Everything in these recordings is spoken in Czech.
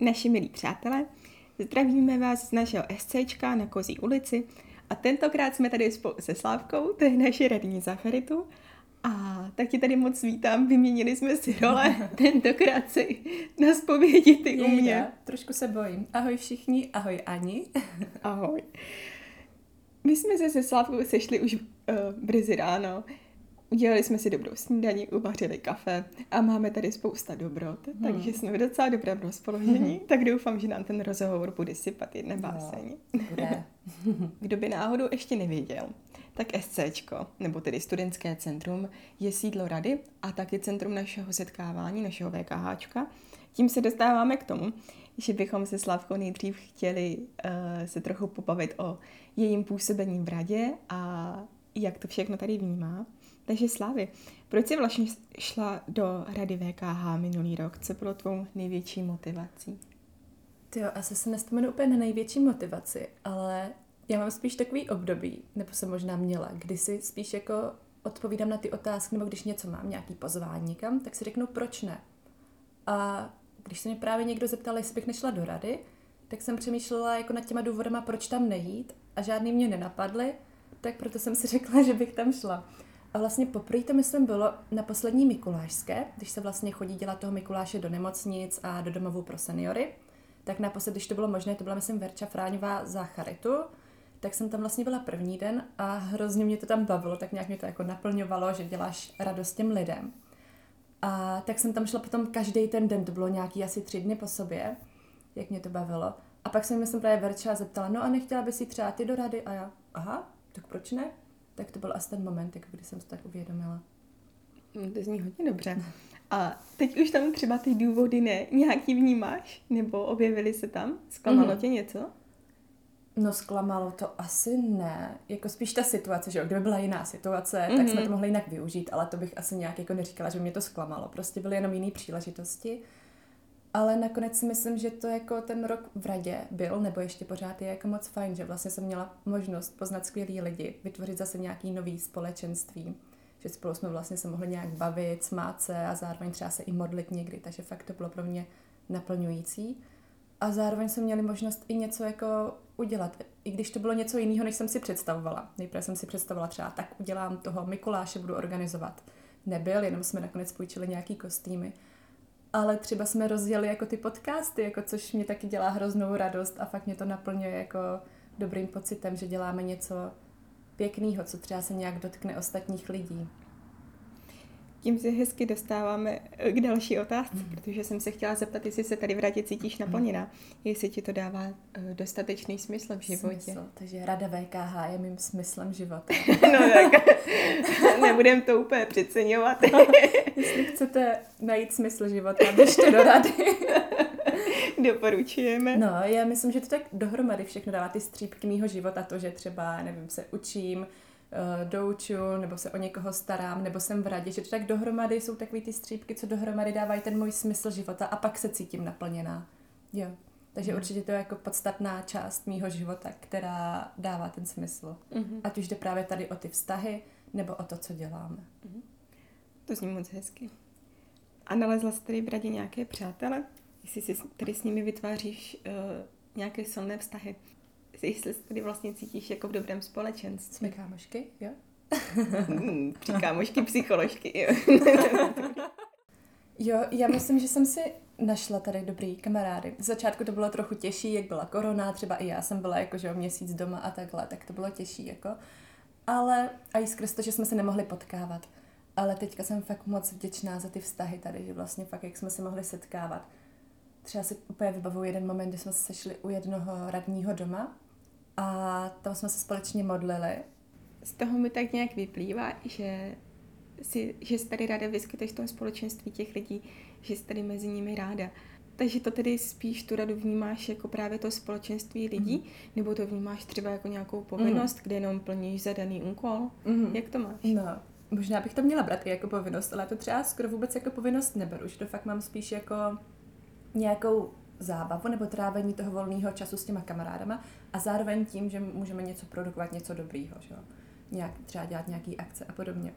naši milí přátelé. Zdravíme vás z našeho SCčka na Kozí ulici a tentokrát jsme tady spolu se Slávkou, to je naše radní Zacharitu. A tak ti tady moc vítám, vyměnili jsme si role, tentokrát si na zpovědi ty u mě. Já, trošku se bojím. Ahoj všichni, ahoj Ani. Ahoj. My jsme se se Slávkou sešli už uh, brzy ráno. Udělali jsme si dobrou snídaní, uvařili kafe a máme tady spousta dobrot, hmm. takže jsme v docela dobrém rozpoložení, hmm. tak doufám, že nám ten rozhovor bude sypat jedna báseň. No, bude. Kdo by náhodou ještě nevěděl, tak SCčko, nebo tedy Studentské centrum, je sídlo rady a taky centrum našeho setkávání, našeho VKHčka. Tím se dostáváme k tomu, že bychom se Slavkou nejdřív chtěli uh, se trochu pobavit o jejím působení v radě a jak to všechno tady vnímá. Takže Slávy, proč jsi vlastně šla do rady VKH minulý rok? Co bylo tvou největší motivací? Ty jo, asi se nestomenu úplně na největší motivaci, ale já mám spíš takový období, nebo jsem možná měla, kdy si spíš jako odpovídám na ty otázky, nebo když něco mám, nějaký pozvání někam, tak si řeknu, proč ne. A když se mě právě někdo zeptal, jestli bych nešla do rady, tak jsem přemýšlela jako nad těma důvodama, proč tam nejít a žádný mě nenapadly, tak proto jsem si řekla, že bych tam šla. A vlastně poprvé to, myslím, bylo na poslední Mikulášské, když se vlastně chodí dělat toho Mikuláše do nemocnic a do domovů pro seniory. Tak naposled, když to bylo možné, to byla, myslím, Verča Fráňová za charitu, tak jsem tam vlastně byla první den a hrozně mě to tam bavilo, tak nějak mě to jako naplňovalo, že děláš radost těm lidem. A tak jsem tam šla potom každý ten den, to bylo nějaký asi tři dny po sobě, jak mě to bavilo. A pak jsem myslím právě Verča zeptala, no a nechtěla by si třeba ty do rady? A já, aha, tak proč ne? Tak to byl asi ten moment, jako kdy jsem se tak uvědomila. No, to zní hodně dobře. A teď už tam třeba ty důvody ne, nějaký vnímáš? Nebo objevily se tam? Zklamalo mm. tě něco? No zklamalo to asi ne. Jako spíš ta situace, že jo, kdyby byla jiná situace, mm-hmm. tak jsme mhm. to mohli jinak využít, ale to bych asi nějak jako neříkala, že mě to zklamalo. Prostě byly jenom jiné příležitosti. Ale nakonec si myslím, že to jako ten rok v radě byl, nebo ještě pořád je jako moc fajn, že vlastně jsem měla možnost poznat skvělý lidi, vytvořit zase nějaký nový společenství, že spolu jsme vlastně se mohli nějak bavit, smát se a zároveň třeba se i modlit někdy, takže fakt to bylo pro mě naplňující. A zároveň jsme měli možnost i něco jako udělat, i když to bylo něco jiného, než jsem si představovala. Nejprve jsem si představovala třeba, tak udělám toho Mikuláše, budu organizovat. Nebyl, jenom jsme nakonec půjčili nějaký kostýmy ale třeba jsme rozjeli jako ty podcasty, jako což mě taky dělá hroznou radost a fakt mě to naplňuje jako dobrým pocitem, že děláme něco pěkného, co třeba se nějak dotkne ostatních lidí. Tím se hezky dostáváme eh, k další otázce, mm. protože jsem se chtěla zeptat, jestli se tady v radě cítíš naplněná, mm. jestli ti to dává uh, dostatečný smysl v životě. Smysl. Takže rada VKH je mým smyslem života. no tak, nebudem to úplně přeceňovat. jestli chcete najít smysl života, běžte do rady. Doporučujeme. No, já myslím, že to tak dohromady všechno dává ty střípky mýho života, to, že třeba, nevím, se učím, douču, nebo se o někoho starám, nebo jsem v radě, že to tak dohromady jsou takové ty střípky, co dohromady dávají ten můj smysl života a pak se cítím naplněná. Jo. Takže mm. určitě to je jako podstatná část mýho života, která dává ten smysl. Mm-hmm. Ať už jde právě tady o ty vztahy, nebo o to, co děláme. Mm-hmm. To zní moc hezky. A nalezla jsi tady v radě nějaké přátele? Jestli si tady s nimi vytváříš uh, nějaké silné vztahy? Jestli se tady vlastně cítíš jako v dobrém společenství. Jsme kámošky, jo? Hmm, při kámošky psycholožky, jo. jo, já myslím, že jsem si našla tady dobrý kamarády. V začátku to bylo trochu těžší, jak byla korona, třeba i já jsem byla jako, že měsíc doma a takhle, tak to bylo těžší, jako. Ale a i skrz to, že jsme se nemohli potkávat. Ale teďka jsem fakt moc vděčná za ty vztahy tady, že vlastně fakt, jak jsme se mohli setkávat. Třeba si úplně vybavuju jeden moment, kdy jsme se sešli u jednoho radního doma a tam jsme se společně modlili. Z toho mi tak nějak vyplývá, že si, že jsi tady ráda vyskyteš v tom společenství těch lidí, že jsi tady mezi nimi ráda. Takže to tedy spíš tu radu vnímáš jako právě to společenství lidí, mm. nebo to vnímáš třeba jako nějakou povinnost, mm. kde jenom plníš zadaný úkol? Mm. Jak to máš? No, možná bych to měla brát i jako povinnost, ale to třeba skoro vůbec jako povinnost neberu, že to fakt mám spíš jako nějakou zábavu nebo trávení toho volného času s těma kamarádama a zároveň tím, že můžeme něco produkovat, něco dobrýho, že jo? Nějak, třeba dělat nějaký akce a podobně.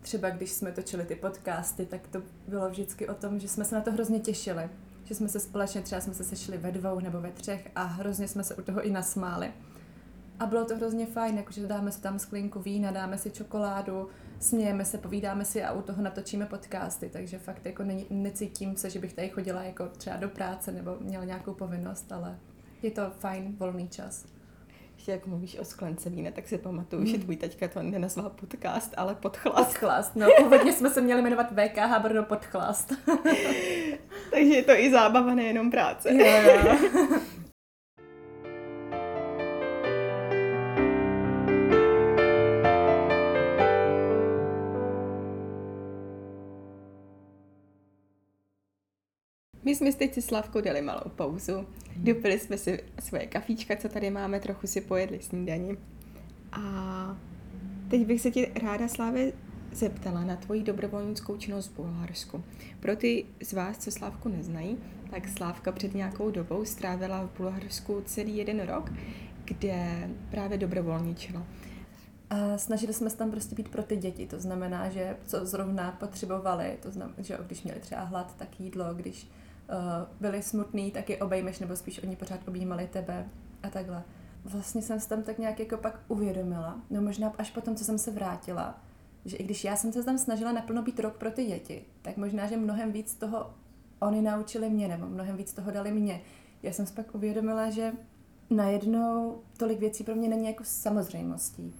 Třeba když jsme točili ty podcasty, tak to bylo vždycky o tom, že jsme se na to hrozně těšili. že jsme se společně, třeba jsme se sešli ve dvou nebo ve třech a hrozně jsme se u toho i nasmáli. A bylo to hrozně fajn, jakože dáme si tam sklinku vína, dáme si čokoládu, smějeme se, povídáme si a u toho natočíme podcasty, takže fakt jako není, necítím se, že bych tady chodila jako třeba do práce nebo měla nějakou povinnost, ale je to fajn, volný čas. Ještě jak mluvíš o sklence vína, tak si pamatuju, hmm. že tvůj taťka to nenazval podcast, ale podchlast. Podchlast, no původně jsme se měli jmenovat VKH Brno Podchlast. Takže je to i zábava, nejenom práce. jo, jo. jsme teď si Slavkou dali malou pauzu. Dopili jsme si svoje kafíčka, co tady máme, trochu si pojedli snídaní. A teď bych se ti ráda, Slávě, zeptala na tvoji dobrovolnickou činnost v Bulharsku. Pro ty z vás, co Slávku neznají, tak Slávka před nějakou dobou strávila v Bulharsku celý jeden rok, kde právě dobrovolničila. A snažili jsme se tam prostě být pro ty děti, to znamená, že co zrovna potřebovali, to znamená, že když měli třeba hlad, tak jídlo, když byli smutný, tak je obejmeš, nebo spíš oni pořád objímali tebe a takhle. Vlastně jsem se tam tak nějak jako pak uvědomila, no možná až potom, co jsem se vrátila, že i když já jsem se tam snažila naplno být rok pro ty děti, tak možná, že mnohem víc toho oni naučili mě, nebo mnohem víc toho dali mě. Já jsem si pak uvědomila, že najednou tolik věcí pro mě není jako samozřejmostí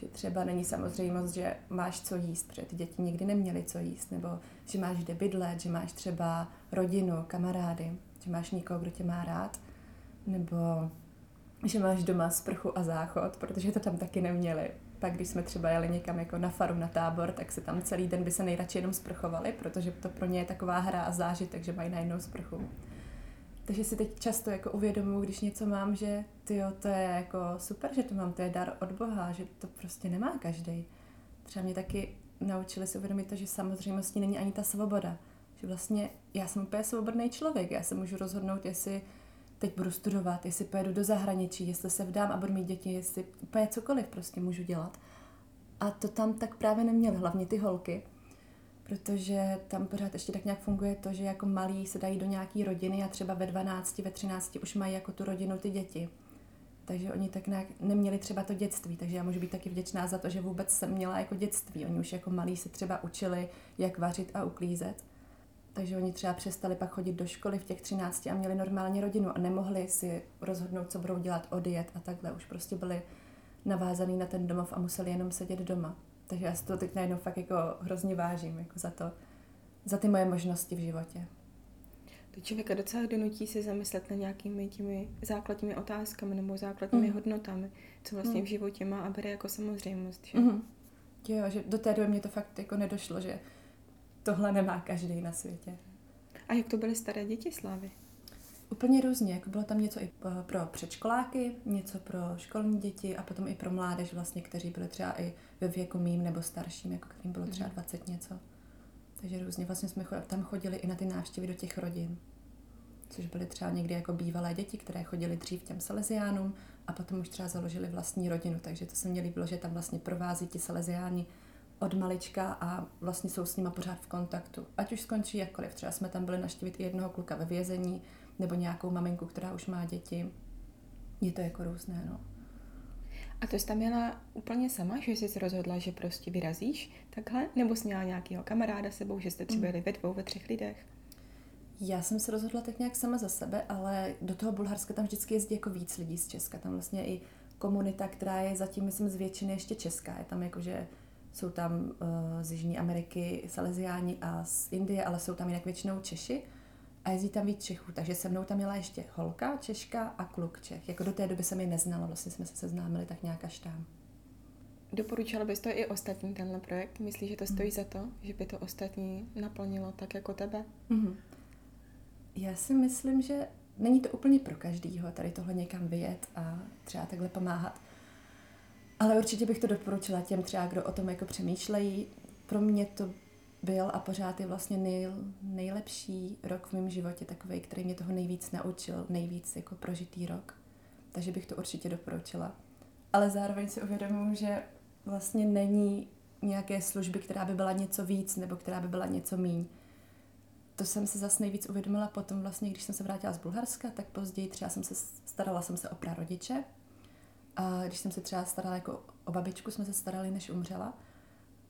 že třeba není samozřejmost, že máš co jíst, protože ty děti nikdy neměly co jíst, nebo že máš kde bydlet, že máš třeba rodinu, kamarády, že máš někoho, kdo tě má rád, nebo že máš doma sprchu a záchod, protože to tam taky neměli. Pak když jsme třeba jeli někam jako na faru, na tábor, tak se tam celý den by se nejradši jenom sprchovali, protože to pro ně je taková hra a zážitek, že mají najednou sprchu. Takže si teď často jako uvědomuji, když něco mám, že ty to je jako super, že to mám, to je dar od Boha, že to prostě nemá každý. Třeba mě taky naučili si uvědomit to, že samozřejmostí není ani ta svoboda. Že vlastně já jsem úplně svobodný člověk, já se můžu rozhodnout, jestli teď budu studovat, jestli pojedu do zahraničí, jestli se vdám a budu mít děti, jestli úplně cokoliv prostě můžu dělat. A to tam tak právě neměly, hlavně ty holky protože tam pořád ještě tak nějak funguje to, že jako malí se dají do nějaký rodiny a třeba ve 12, ve 13 už mají jako tu rodinu ty děti. Takže oni tak nějak neměli třeba to dětství, takže já můžu být taky vděčná za to, že vůbec jsem měla jako dětství. Oni už jako malí se třeba učili, jak vařit a uklízet. Takže oni třeba přestali pak chodit do školy v těch 13 a měli normálně rodinu a nemohli si rozhodnout, co budou dělat, odjet a takhle. Už prostě byli navázaný na ten domov a museli jenom sedět doma. Takže já si to teď najednou fakt jako hrozně vážím jako za to, za ty moje možnosti v životě. To člověka docela donutí se zamyslet na nějakými těmi základními otázkami nebo základními mm. hodnotami, co vlastně mm. v životě má a bere jako samozřejmost. Že? Mm. Jo, že do té doby mě to fakt jako nedošlo, že tohle nemá každý na světě. A jak to byly staré děti Slávy? Úplně různě, jako bylo tam něco i pro předškoláky, něco pro školní děti a potom i pro mládež vlastně, kteří byli třeba i ve věku mým nebo starším, jako kterým bylo třeba 20 mhm. něco. Takže různě vlastně jsme tam chodili i na ty návštěvy do těch rodin. Což byly třeba někdy jako bývalé děti, které chodili dřív těm Salesiánům a potom už třeba založili vlastní rodinu. Takže to se mě líbilo, že tam vlastně provází ti Salesiáni od malička a vlastně jsou s nima pořád v kontaktu. Ať už skončí jakkoliv. Třeba jsme tam byli naštívit i jednoho kluka ve vězení, nebo nějakou maminku, která už má děti. Je to jako různé, no. A to jsi tam měla úplně sama, že jsi se rozhodla, že prostě vyrazíš takhle? Nebo jsi měla nějakého kamaráda sebou, že jste třeba byli ve dvou, ve třech lidech? Já jsem se rozhodla tak nějak sama za sebe, ale do toho Bulharska tam vždycky jezdí jako víc lidí z Česka. Tam vlastně i komunita, která je zatím, myslím, z většiny ještě česká. Je tam jako, že jsou tam uh, z Jižní Ameriky Salesiáni a z Indie, ale jsou tam jinak většinou Češi a jezdí tam víc Čechů, takže se mnou tam měla ještě holka, Češka a kluk Čech. Jako do té doby jsem je neznala, vlastně jsme se seznámili tak nějak až tam. Doporučila bys to i ostatní tenhle projekt? Myslíš, že to stojí mm. za to, že by to ostatní naplnilo tak jako tebe? Mm. Já si myslím, že není to úplně pro každýho tady tohle někam vyjet a třeba takhle pomáhat. Ale určitě bych to doporučila těm třeba, kdo o tom jako přemýšlejí. Pro mě to byl a pořád je vlastně nej, nejlepší rok v mém životě, takový, který mě toho nejvíc naučil, nejvíc jako prožitý rok. Takže bych to určitě doporučila. Ale zároveň si uvědomuji, že vlastně není nějaké služby, která by byla něco víc nebo která by byla něco míň. to jsem se zase nejvíc uvědomila potom vlastně, když jsem se vrátila z Bulharska, tak později třeba jsem se starala jsem se o prarodiče. A když jsem se třeba starala jako o babičku, jsme se starali, než umřela,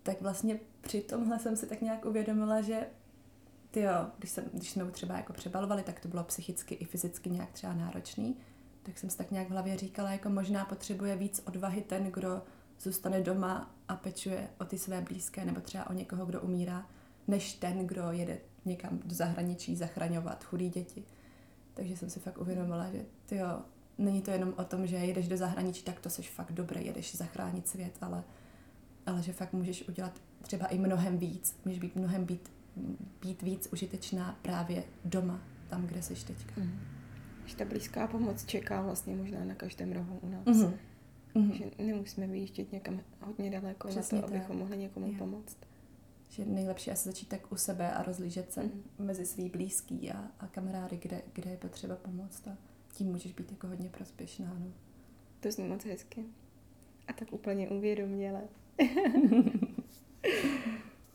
tak vlastně při tomhle jsem si tak nějak uvědomila, že ty jo, když, jsem, když jsme ho třeba jako přebalovali, tak to bylo psychicky i fyzicky nějak třeba náročný, tak jsem si tak nějak v hlavě říkala, jako možná potřebuje víc odvahy ten, kdo zůstane doma a pečuje o ty své blízké, nebo třeba o někoho, kdo umírá, než ten, kdo jede někam do zahraničí zachraňovat chudý děti. Takže jsem si fakt uvědomila, že ty jo, není to jenom o tom, že jedeš do zahraničí, tak to seš fakt dobré, jedeš zachránit svět, ale, ale že fakt můžeš udělat třeba i mnohem víc, můžeš být mnohem být, být víc užitečná právě doma, tam, kde jsi teďka. Mm. Že ta blízká pomoc čeká vlastně možná na každém rohu u nás. Mm. Mm. Že nemusíme vyjíždět někam hodně daleko Přesně na to, tak. abychom mohli někomu jo. pomoct. Že nejlepší asi začít tak u sebe a rozlížet se mm. mezi svý blízký a, a kamarády, kde, kde je potřeba pomoct. A tím můžeš být jako hodně prospěšná. No. To zní moc hezky. A tak úplně uvědoměle.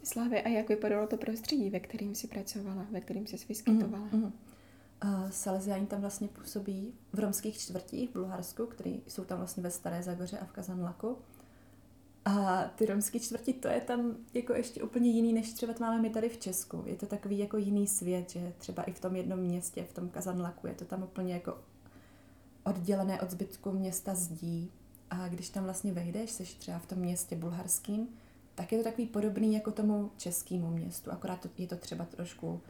Slávě, a jak vypadalo to prostředí, ve kterým jsi pracovala, ve kterým jsi vyskytovala? Mm, mm. Uh, Salesiáni tam vlastně působí v romských čtvrtích v Bulharsku, které jsou tam vlastně ve Staré Zagoře a v Kazanlaku. A ty romské čtvrti, to je tam jako ještě úplně jiný, než třeba máme my tady v Česku. Je to takový jako jiný svět, že třeba i v tom jednom městě, v tom Kazanlaku, je to tam úplně jako oddělené od zbytku města zdí. A když tam vlastně vejdeš, jsi třeba v tom městě bulharským, tak je to takový podobný jako tomu českému městu, akorát to, je to třeba trošku,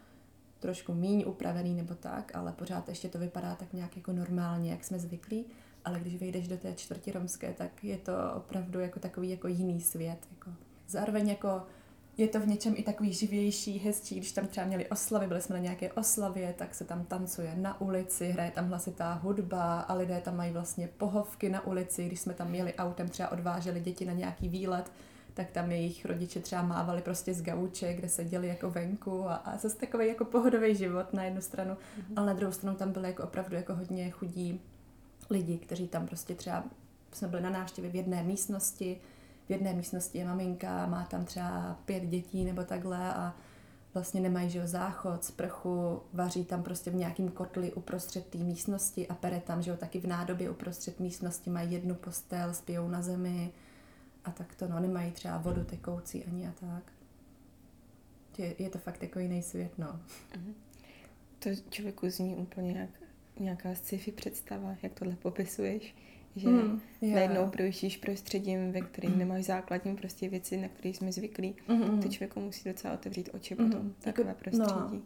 trošku míň upravený nebo tak, ale pořád ještě to vypadá tak nějak jako normálně, jak jsme zvyklí, ale když vejdeš do té čtvrti romské, tak je to opravdu jako takový jako jiný svět. Jako. Zároveň jako je to v něčem i takový živější, hezčí, když tam třeba měli oslavy, byli jsme na nějaké oslavě, tak se tam tancuje na ulici, hraje tam hlasitá hudba a lidé tam mají vlastně pohovky na ulici, když jsme tam měli autem, třeba odváželi děti na nějaký výlet, tak tam jejich rodiče třeba mávali prostě z gauče, kde seděli jako venku a, a zase takový jako pohodový život na jednu stranu, mm-hmm. ale na druhou stranu tam byly jako opravdu jako hodně chudí lidi, kteří tam prostě třeba jsme byli na návštěvě v jedné místnosti, jedné místnosti je maminka, má tam třeba pět dětí nebo takhle a vlastně nemají že záchod, sprchu, vaří tam prostě v nějakým kotli uprostřed té místnosti a pere tam, že jo, taky v nádobě uprostřed místnosti mají jednu postel, spijou na zemi a tak to, no, nemají třeba vodu tekoucí ani a tak. Je, je to fakt jako jiný svět, no. Mhm. To člověku zní úplně jak nějaká sci-fi představa, jak tohle popisuješ že mm, yeah. najednou projíždíš prostředím, ve kterým mm. nemáš základní prostě věci, na které jsme zvyklí. Mm-hmm. To člověku musí docela otevřít oči mm-hmm. potom, takové jako, prostředí. No,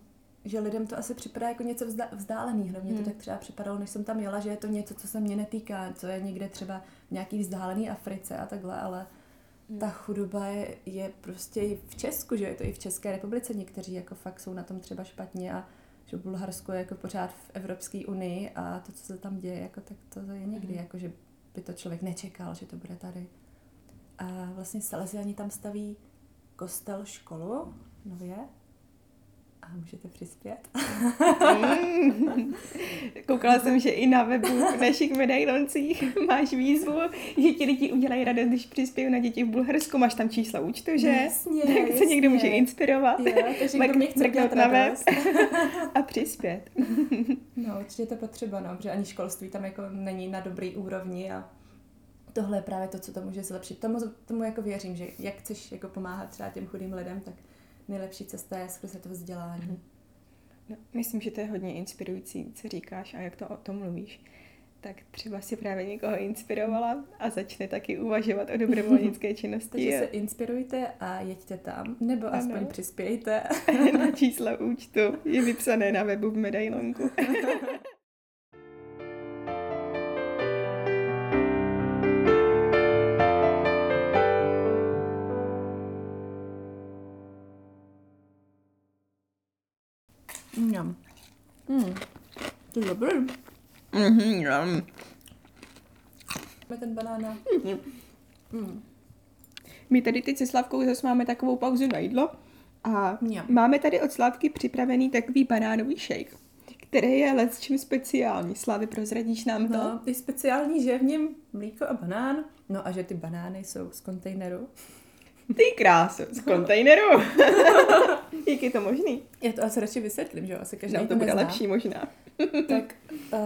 že lidem to asi připadá jako něco vzdáleného. Hlavně mm. to tak třeba připadalo, než jsem tam jela, že je to něco, co se mě netýká, co je někde třeba v nějaký vzdálený Africe a takhle, ale mm. ta chudoba je, je prostě i v Česku, že je to i v České republice. Někteří jako fakt jsou na tom třeba špatně a že Bulharsko je jako pořád v Evropské unii a to, co se tam děje, jako, tak to je někdy, mm. jako, že by to člověk nečekal, že to bude tady. A vlastně Salesiani tam staví kostel, školu nově a můžete přispět. Mm. Koukala jsem, že i na webu v našich medailoncích máš výzvu, že ti lidi udělají radost, když přispějí na děti v Bulharsku. Máš tam čísla účtu, že? Jasně, tak jasně. se někdo může inspirovat. Jo, takže kdo mě chce na web a přispět. no, určitě to potřeba, no, protože ani školství tam jako není na dobrý úrovni a tohle je právě to, co to může zlepšit. Tomu, tomu jako věřím, že jak chceš jako pomáhat třeba těm chudým lidem, tak nejlepší cesta je skrze to vzdělání. No, myslím, že to je hodně inspirující, co říkáš a jak to o tom mluvíš. Tak třeba si právě někoho inspirovala a začne taky uvažovat o dobrovolnické činnosti. Takže se inspirujte a jeďte tam, nebo ano. aspoň přispějte. na číslo účtu je vypsané na webu v medailonku. Dobrý. Mhm, ten banána. Mm. Mm. My tady teď se Slavkou zase máme takovou pauzu na jídlo a mňam. máme tady od Slavky připravený takový banánový shake, který je let čím speciální. Slavy, prozradíš nám to? No, ty speciální, že je v něm mlíko a banán, no a že ty banány jsou z kontejneru. Ty krásu, z kontejneru. Jak je to možný? Já to asi radši vysvětlím, že jo? Asi každý No, to to bude nezná. lepší možná. tak uh,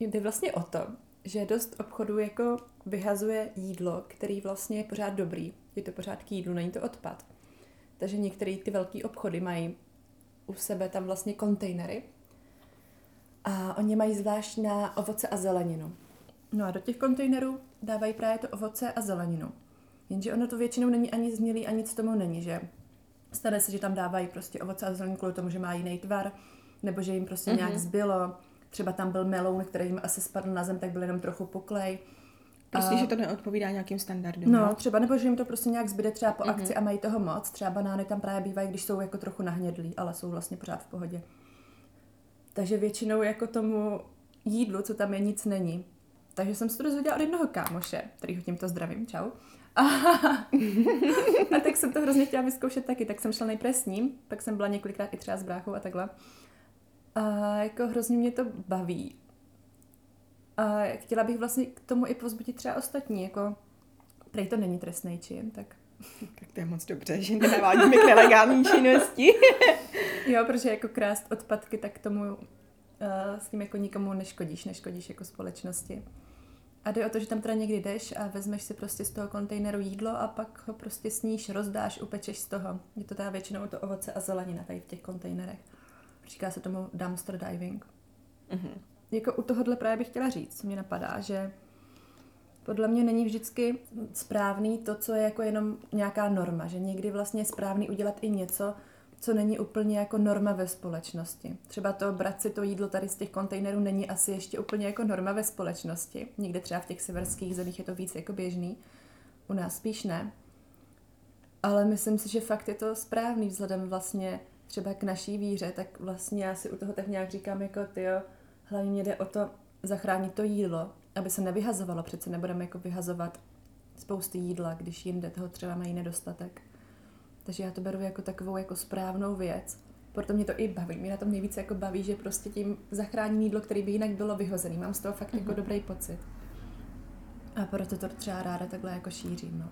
jde vlastně o to, že dost obchodů jako vyhazuje jídlo, který vlastně je pořád dobrý. Je to pořád k jídlu, není to odpad. Takže některé ty velké obchody mají u sebe tam vlastně kontejnery a oni mají zvlášť na ovoce a zeleninu. No a do těch kontejnerů dávají právě to ovoce a zeleninu. Jenže ono to většinou není ani změlý a nic tomu není, že? Stane se, že tam dávají prostě ovoce a zeleninu kvůli tomu, že má jiný tvar, nebo že jim prostě mm-hmm. nějak zbylo. Třeba tam byl meloun, který jim asi spadl na zem, tak byl jenom trochu puklej. Prostě, A- že to neodpovídá nějakým standardům. No, třeba, nebo že jim to prostě nějak zbyde třeba po akci a mají toho moc. Třeba banány tam právě bývají, když jsou jako trochu nahnědlí, ale jsou vlastně pořád v pohodě. Takže většinou jako tomu jídlu, co tam je, nic není. Takže jsem se to dozvěděla od jednoho kámoše, kterýho tímto zdravím, čau. A, a tak jsem to hrozně chtěla vyzkoušet taky, tak jsem šla nejprve s ním, pak jsem byla několikrát i třeba s bráchou a takhle. A jako hrozně mě to baví. A chtěla bych vlastně k tomu i pozbudit třeba ostatní, jako prej to není trestný čin, tak Tak to je moc dobře, že nenavádíme k nelegální činnosti. jo, protože jako krást odpadky, tak tomu uh, s tím jako nikomu neškodíš, neškodíš jako společnosti. A jde o to, že tam teda někdy jdeš a vezmeš si prostě z toho kontejneru jídlo a pak ho prostě sníš, rozdáš, upečeš z toho. Je to teda většinou to ovoce a zelenina tady v těch kontejnerech. Říká se tomu dumpster diving. Mhm. Jako u tohohle právě bych chtěla říct, co mě napadá, že podle mě není vždycky správný to, co je jako jenom nějaká norma, že někdy vlastně je správný udělat i něco, co není úplně jako norma ve společnosti. Třeba to brát si to jídlo tady z těch kontejnerů není asi ještě úplně jako norma ve společnosti. Někde třeba v těch severských zemích je to víc jako běžný, u nás spíš ne. Ale myslím si, že fakt je to správný vzhledem vlastně třeba k naší víře, tak vlastně já si u toho tak nějak říkám jako ty hlavně jde o to zachránit to jídlo, aby se nevyhazovalo, přece nebudeme jako vyhazovat spousty jídla, když jinde toho třeba mají nedostatek. Takže já to beru jako takovou jako správnou věc. Proto mě to i baví. Mě na tom nejvíce jako baví, že prostě tím zachráním jídlo, který by jinak bylo vyhozený. Mám z toho fakt jako dobrý pocit. A proto to třeba ráda takhle jako šířím. No.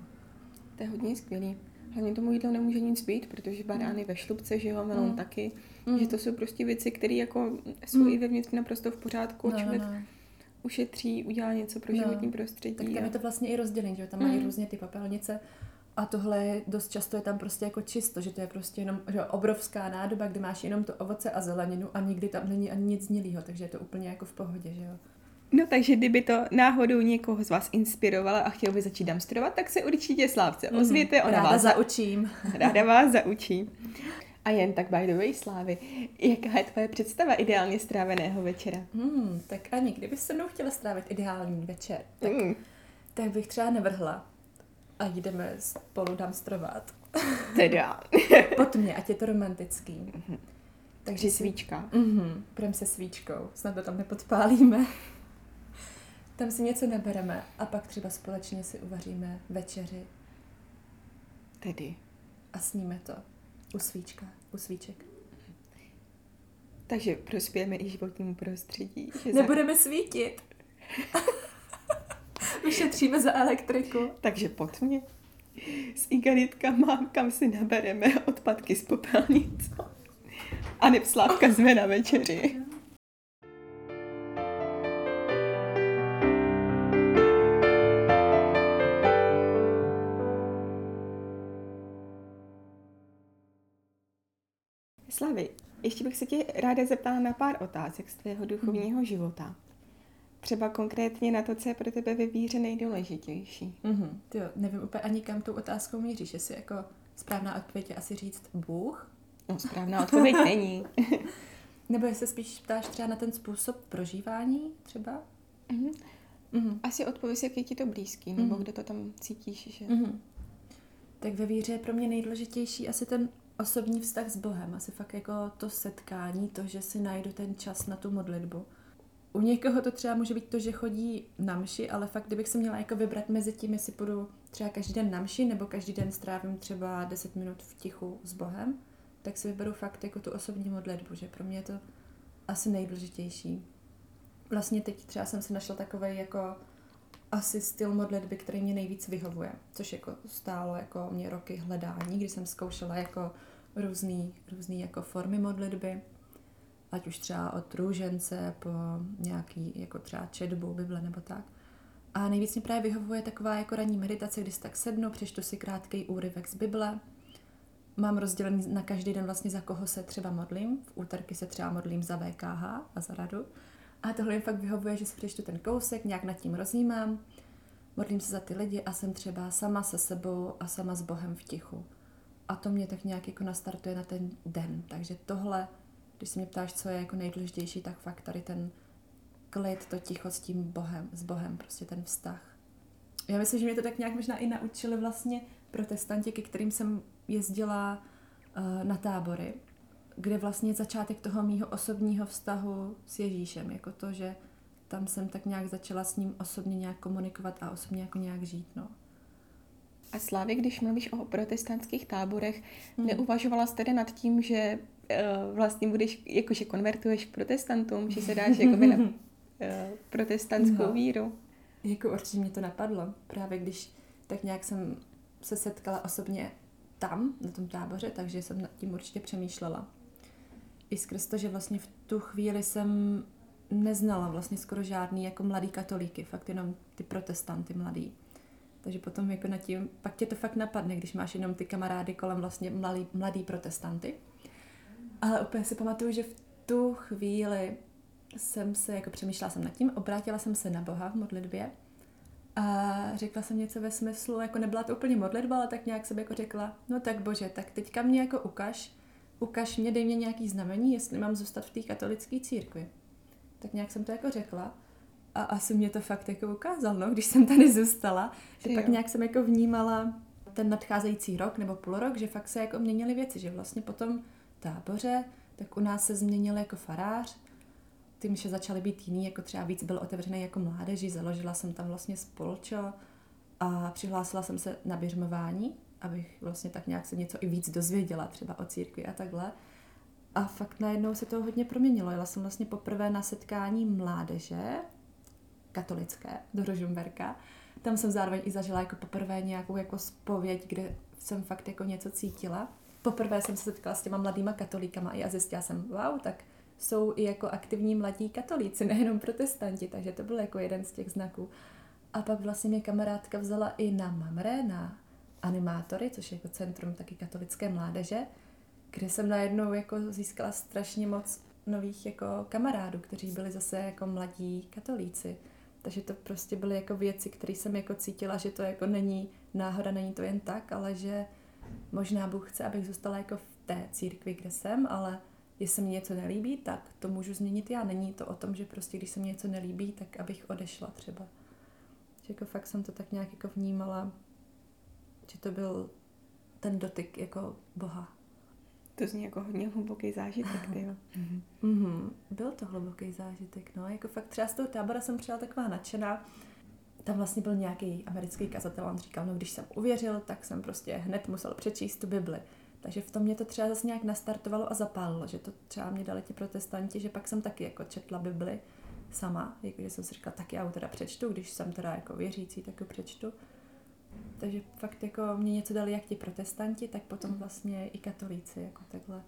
To je hodně skvělý. Hlavně tomu jídlo nemůže nic být, protože banány ve šlubce, že jo, melon Mm. taky. Mm. Že to jsou prostě věci, které jako jsou Mm. i vevnitř naprosto v pořádku. No, no, Člověk no. ušetří, udělá něco pro No. životní prostředí. Tak tam a- je to vlastně i rozdělení, že jo? tam mají Mm. různě ty popelnice a tohle je, dost často je tam prostě jako čisto, že to je prostě jenom že obrovská nádoba, kde máš jenom to ovoce a zeleninu a nikdy tam není ani nic hnilýho, takže je to úplně jako v pohodě, že jo. No takže kdyby to náhodou někoho z vás inspirovalo a chtěl by začít dumpsterovat, tak se určitě Slávce ozvěte, ona. Ráda vás, za... zaučím. ráda vás zaučí. A jen tak by the way, Slávy, jaká je tvoje představa ideálně stráveného večera? Hmm, tak Ani, kdyby se mnou chtěla strávit ideální večer, tak, Mm, tak bych třeba nevrhla a jdeme spolu dumpsterovat. teda, Pod mě, ať je to romantický. Takže při si svíčka. Mhm, půjdeme se svíčkou, snad to tam nepodpálíme. Tam si něco nabereme a pak třeba společně si uvaříme večeři Tedy. a sníme to u svíčka, u svíček. Takže prospějeme i životnímu prostředí. Že za... Nebudeme svítit. Ušetříme za elektriku. Takže pod mě. S igelitkama, kam si nabereme odpadky z popelnic. A neb Slávka zve na večeři. Slavy, ještě bych se tě ráda zeptala na pár otázek z tvého duchovního života. Třeba konkrétně na to, co je pro tebe ve víře nejdůležitější. Mhm, jo, nevím úplně ani kam tou otázkou míříš, jestli jako správná odpověď je asi říct Bůh, No, správná odpověď není. nebo jestli spíš ptáš třeba na ten způsob prožívání třeba? Mhm. Mhm. Asi odpověď, jak je ti to blízký, nebo Mhm. kde to tam cítíš, že... Mhm. Tak ve víře je pro mě nejdůležitější asi ten osobní vztah s Bohem, asi fakt jako to setkání, to, že si najdu ten čas na tu modlitbu. U někoho to třeba může být to, že chodí na mši, ale fakt, kdybych se měla jako vybrat mezi tím, jestli půjdu třeba každý den na mši, nebo každý den strávím třeba 10 minut v tichu s Bohem, tak si vyberu fakt jako tu osobní modlitbu, že pro mě je to asi nejdůležitější. Vlastně teď třeba jsem si našla takový jako asi styl modlitby, který mě nejvíc vyhovuje, což jako stálo jako mě roky hledání, kdy jsem zkoušela jako různý, různý jako formy modlitby, ať už třeba od růžence po nějaký jako třeba četbu, Bible nebo tak. A nejvíc mě právě vyhovuje taková jako ranní meditace, kdy si tak sednu, přečtu si krátký úryvek z Bible, mám rozdělený na každý den vlastně za koho se třeba modlím. V úterky se třeba modlím za VKH a za radu. A tohle mi fakt vyhovuje, že si přečtu ten kousek, nějak nad tím rozjímám, modlím se za ty lidi a jsem třeba sama se sebou a sama s Bohem v tichu. A to mě tak nějak jako nastartuje na ten den. Takže tohle, když se mě ptáš, co je jako nejdůležitější, tak fakt tady ten klid, to ticho s tím Bohem, s Bohem, prostě ten vztah. Já myslím, že mě to tak nějak možná i naučili vlastně protestanti, ke kterým jsem jezdila uh, na tábory, kde vlastně začátek toho mýho osobního vztahu s Ježíšem, jako to, že tam jsem tak nějak začala s ním osobně nějak komunikovat a osobně jako nějak žít, no. A Slávy, když mluvíš o protestantských táborech, hmm. neuvažovala jsi tedy nad tím, že uh, vlastně budeš, jakože konvertuješ k protestantům, že se dáš jakoby na uh, protestantskou no. víru? Jako určitě mě to napadlo. Právě když tak nějak jsem se setkala osobně tam, na tom táboře, takže jsem nad tím určitě přemýšlela. I skrz to, že vlastně v tu chvíli jsem neznala vlastně skoro žádný jako mladý katolíky, fakt jenom ty protestanty mladý. Takže potom jako nad tím, pak tě to fakt napadne, když máš jenom ty kamarády kolem vlastně mladý, mladý protestanty. Ale úplně si pamatuju, že v tu chvíli jsem se, jako přemýšlela jsem nad tím, obrátila jsem se na Boha v modlitbě a řekla jsem něco ve smyslu, jako nebyla to úplně modlitba, ale tak nějak jsem jako řekla, no tak bože, tak teďka mě jako ukaž, ukaž mě, dej mě nějaký znamení, jestli mám zůstat v té katolické církvi. Tak nějak jsem to jako řekla a asi mě to fakt jako ukázal, no, když jsem tady zůstala, že pak nějak jsem jako vnímala ten nadcházející rok nebo půl rok, že fakt se jako měnily věci, že vlastně potom táboře, tak u nás se změnil jako farář, ty myše začaly být jiný, jako třeba víc byl otevřený jako mládeži, založila jsem tam vlastně spolčo a přihlásila jsem se na běžmování, abych vlastně tak nějak se něco i víc dozvěděla třeba o církvi a takhle. A fakt najednou se to hodně proměnilo. Jela jsem vlastně poprvé na setkání mládeže katolické do Rožumberka. Tam jsem zároveň i zažila jako poprvé nějakou jako spověď, kde jsem fakt jako něco cítila. Poprvé jsem se setkala s těma mladýma katolíkama a zjistila jsem, wow, tak jsou i jako aktivní mladí katolíci, nejenom protestanti, takže to byl jako jeden z těch znaků. A pak vlastně mě kamarádka vzala i na Mamre, na animátory, což je jako centrum taky katolické mládeže, kde jsem najednou jako získala strašně moc nových jako kamarádů, kteří byli zase jako mladí katolíci. Takže to prostě byly jako věci, které jsem jako cítila, že to jako není náhoda, není to jen tak, ale že možná Bůh chce, abych zůstala jako v té církvi, kde jsem, ale jestli se mi něco nelíbí, tak to můžu změnit já. Není to o tom, že prostě když se mi něco nelíbí, tak abych odešla třeba. Že jako fakt jsem to tak nějak jako vnímala, že to byl ten dotyk jako Boha. To zní jako hodně hluboký zážitek, ty jo. Mm-hmm. Byl to hluboký zážitek, no. Jako fakt třeba z toho tábora jsem přijela taková nadšená. Tam vlastně byl nějaký americký kazatel, on říkal, no když jsem uvěřil, tak jsem prostě hned musel přečíst tu Bibli. Takže v tom mě to třeba zase nějak nastartovalo a zapálilo, že to třeba mě dali ti protestanti, že pak jsem taky jako četla Bibli sama, jakože jsem si říkala, tak já teda přečtu, když jsem teda jako věřící, tak ji přečtu. Takže fakt jako mě něco dali jak ti protestanti, tak potom vlastně i katolíci, jako takhle.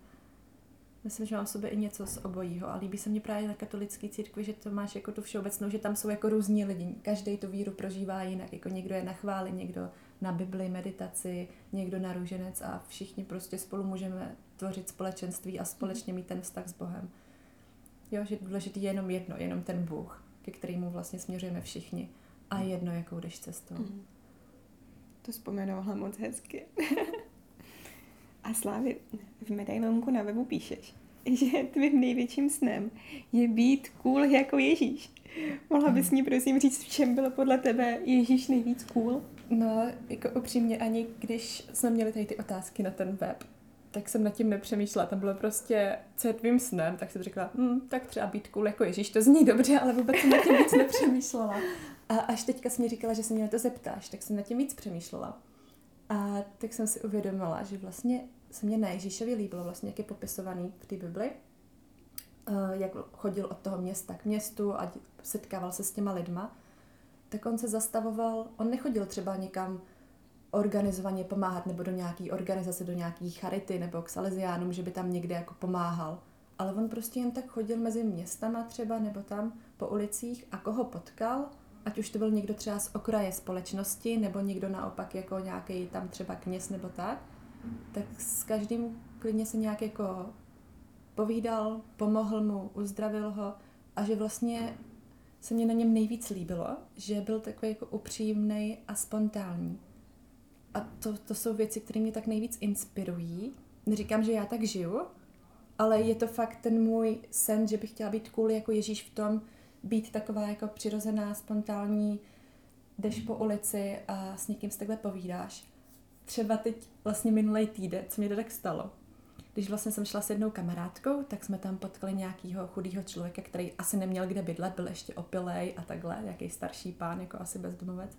Myslím, že mám sobě i něco z obojího a líbí se mi právě na katolické církvi, že to máš jako tu všeobecnou, že tam jsou jako různí lidi. Každý tu víru prožívá jinak, jako někdo je na chváli, někdo na Bibli, meditaci, někdo na růženec a všichni prostě spolu můžeme tvořit společenství a společně mít ten vztah s Bohem. Jo, že důležitý je jenom jedno, jenom ten Bůh, ke kterému vlastně směřujeme všichni. A jedno, jakou jdeš cestou. Mm. To vzpomenovala moc hezky. a Slávy, v medailonku na webu píšeš, že tvým největším snem je být cool jako Ježíš. Mohla bys mi prosím říct, v čem bylo podle tebe Ježíš nejvíc cool? No, jako upřímně, ani když jsme měli tady ty otázky na ten web, tak jsem nad tím nepřemýšlela. Tam bylo prostě, co je tvým snem, tak jsem řekla, hm, tak třeba být cool jako Ježíš, to zní dobře, ale vůbec jsem nad tím víc nepřemýšlela. A až teďka jsi mi říkala, že se mě na to zeptáš, tak jsem nad tím víc přemýšlela. A tak jsem si uvědomila, že vlastně se mě na Ježíšovi líbilo, vlastně jak je popisovaný v té Bibli, eh, jak chodil od toho města k městu a setkával se s těma lidma, tak on se zastavoval, on nechodil třeba někam organizovaně pomáhat nebo do nějaký organizace, do nějaký charity nebo k Salesiánům, že by tam někde jako pomáhal. Ale on prostě jen tak chodil mezi městama třeba nebo tam po ulicích a koho potkal, ať už to byl někdo třeba z okraje společnosti nebo někdo naopak jako nějaký tam třeba kněz nebo tak, tak s každým klidně se nějak jako povídal, pomohl mu, uzdravil ho a že vlastně se mě na něm nejvíc líbilo, že byl takový jako upřímný a spontánní. A to, to jsou věci, které mě tak nejvíc inspirují. Neříkám, že já tak žiju, ale je to fakt ten můj sen, že bych chtěla být cool jako Ježíš v tom, být taková jako přirozená, spontánní, jdeš po ulici a s někým si takhle povídáš. Třeba teď vlastně minulý týden, co mě to tak stalo, když vlastně jsem šla s jednou kamarádkou, tak jsme tam potkali nějakého chudého člověka, který asi neměl kde bydlet, byl ještě opilej a takhle, jaký starší pán, jako asi bezdomovec.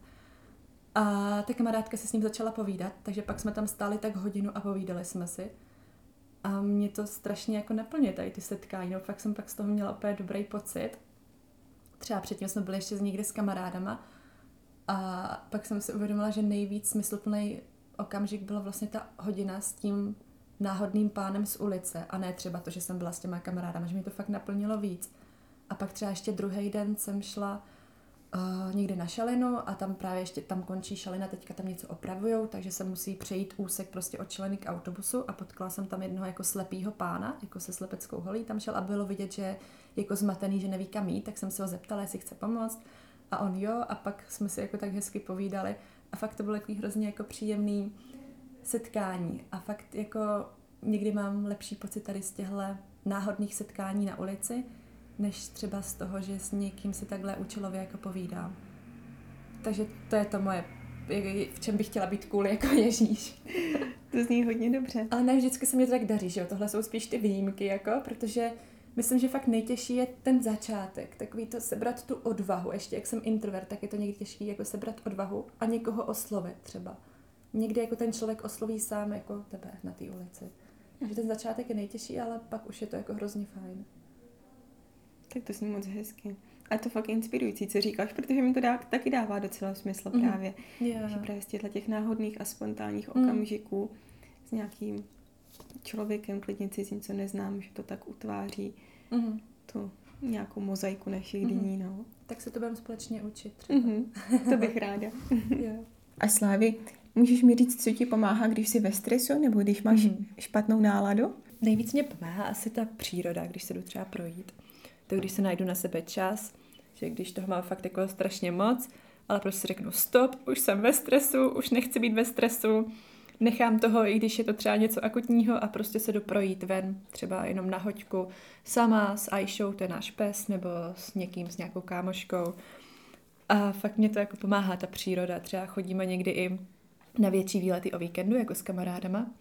A ta kamarádka se s ním začala povídat, takže pak jsme tam stáli tak hodinu a povídali jsme si. A mě to strašně jako naplňuje tady ty setkání, no fakt jsem pak z toho měla úplně dobrý pocit. Třeba předtím jsme byli ještě někde s kamarádama a pak jsem si uvědomila, že nejvíc smysluplný okamžik byla vlastně ta hodina s tím náhodným pánem z ulice a ne třeba to, že jsem byla s těma kamarádama, že mi to fakt naplnilo víc. A pak třeba ještě druhý den jsem šla uh, někde na šalinu a tam právě ještě tam končí šalina, teďka tam něco opravujou, takže se musí přejít úsek prostě od šaliny k autobusu a potkala jsem tam jednoho jako slepýho pána, jako se slepeckou holí, tam šel a bylo vidět, že jako zmatený, že neví kam jít, tak jsem se ho zeptala, jestli chce pomoct a on jo a pak jsme si jako tak hezky povídali a fakt to bylo takový hrozně jako příjemný setkání a fakt jako někdy mám lepší pocit tady z těchto náhodných setkání na ulici, než třeba z toho, že s někým si takhle účelově jako povídám. Takže to je to moje, v čem bych chtěla být cool jako Ježíš. To zní hodně dobře. Ale ne vždycky se mě to tak daří, že jo? Tohle jsou spíš ty výjimky, jako, protože myslím, že fakt nejtěžší je ten začátek, takový to sebrat tu odvahu. Ještě jak jsem introvert, tak je to někdy těžký jako sebrat odvahu a někoho oslovit třeba. Někdy jako ten člověk osloví sám jako tebe na té ulici. Takže ten začátek je nejtěžší, ale pak už je to jako hrozně fajn. Tak to zní moc hezky. A to fakt inspirující, co říkáš, protože mi to dá, taky dává docela smysl mm. právě. Yeah. Že právě z těchto těch náhodných a spontánních mm. okamžiků s nějakým člověkem, klidně cizím, co neznám, že to tak utváří mm. tu nějakou mozaiku našich mm. dní, no. Tak se to budeme společně učit třeba. Mm-hmm. To bych ráda. yeah. A Slávy, můžeš mi říct, co ti pomáhá, když jsi ve stresu nebo když máš mm. špatnou náladu? Nejvíc mě pomáhá asi ta příroda, když se jdu třeba projít to když se najdu na sebe čas, že když toho mám fakt jako strašně moc, ale prostě řeknu stop, už jsem ve stresu, už nechci být ve stresu, nechám toho, i když je to třeba něco akutního a prostě se jdu projít ven, třeba jenom na hoďku, sama s Aishou, to je náš pes, nebo s někým, s nějakou kámoškou. A fakt mě to jako pomáhá ta příroda. Třeba chodíme někdy i na větší výlety o víkendu, jako s kamarádama.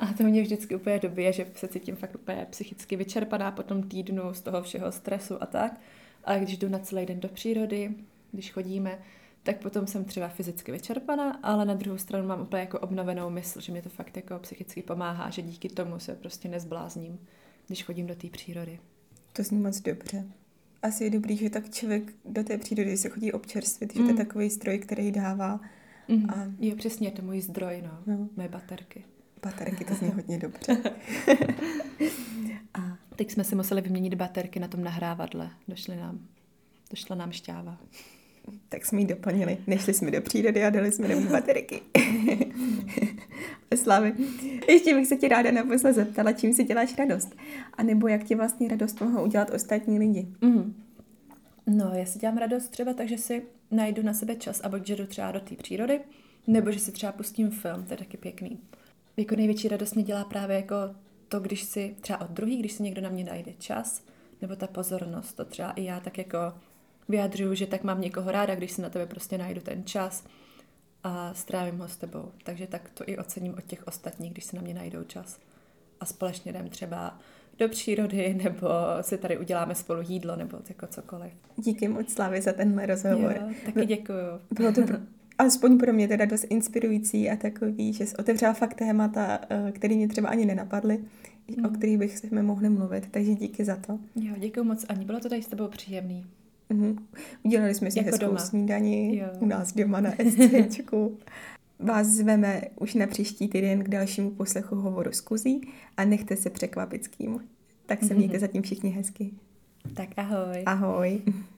A to mě vždycky úplně dobije, že se cítím fakt úplně psychicky vyčerpaná po tom týdnu z toho všeho stresu a tak. Ale když jdu na celý den do přírody, když chodíme, tak potom jsem třeba fyzicky vyčerpaná, ale na druhou stranu mám úplně jako obnovenou mysl, že mi to fakt jako psychicky pomáhá, že díky tomu se prostě nezblázním, když chodím do té přírody. To zní moc dobře. Asi je dobrý, že tak člověk do té přírody se chodí občerstvit, mm. že to je mm. takový stroj, který dává. Mm. A... Je přesně, to můj zdroj, no, no. moje baterky. Baterky, to zní hodně dobře. a teď jsme si museli vyměnit baterky na tom nahrávadle. Došly nám, došla nám šťáva. Tak jsme ji doplnili. Nešli jsme do přírody a dali jsme do baterky. Slavy. Ještě bych se ti ráda naposled zeptala, čím si děláš radost. A nebo jak ti vlastně radost mohou udělat ostatní lidi. Mm. No, já si dělám radost třeba tak, že si najdu na sebe čas a buď jdu třeba do té přírody, nebo že si třeba pustím film, to je taky pěkný jako největší radost mi dělá právě jako to, když si třeba od druhý, když si někdo na mě najde čas, nebo ta pozornost, to třeba i já tak jako vyjadřuju, že tak mám někoho ráda, když si na tebe prostě najdu ten čas a strávím ho s tebou. Takže tak to i ocením od těch ostatních, když si na mě najdou čas. A společně jdem třeba do přírody, nebo si tady uděláme spolu jídlo, nebo jako cokoliv. Díky moc Slavy za tenhle rozhovor. Jo, taky děkuju. Bylo to alespoň pro mě teda dost inspirující a takový, že jsi otevřela fakt témata, eh, které mě třeba ani nenapadly, mm. o kterých bych se mohli mluvit, takže díky za to. Jo, děkuji moc, Ani, bylo to tady s tebou příjemný. Uh-huh. Udělali jsme si Jako hezkou doma. snídani Jo. u nás doma na SCčku. Vás zveme už na příští týden k dalšímu poslechu hovoru z Kuzí a nechte se překvapit s kým. Tak se mějte zatím všichni hezky. Tak ahoj. Ahoj.